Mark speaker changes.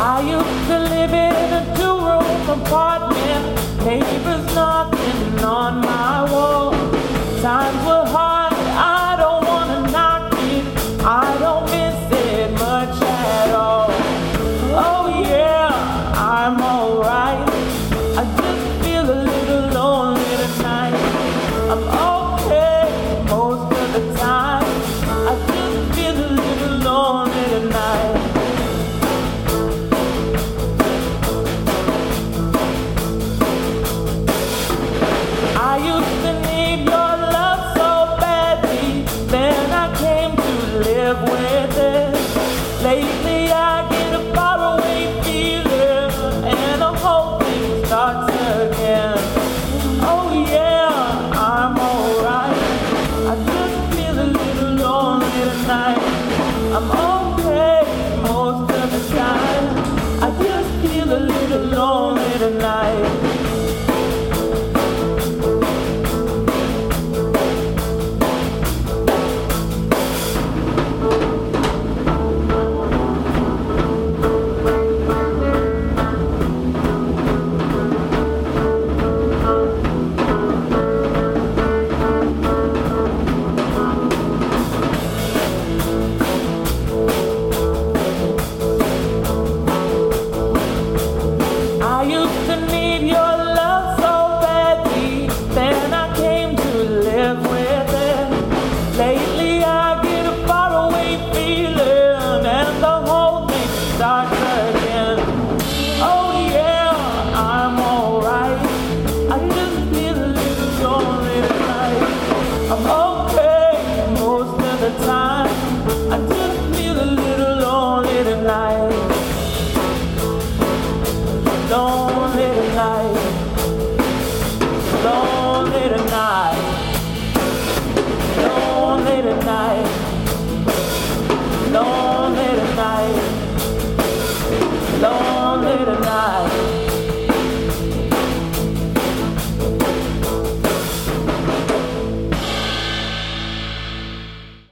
Speaker 1: I used to live in a two-room apartment, neighbors knocking on my time.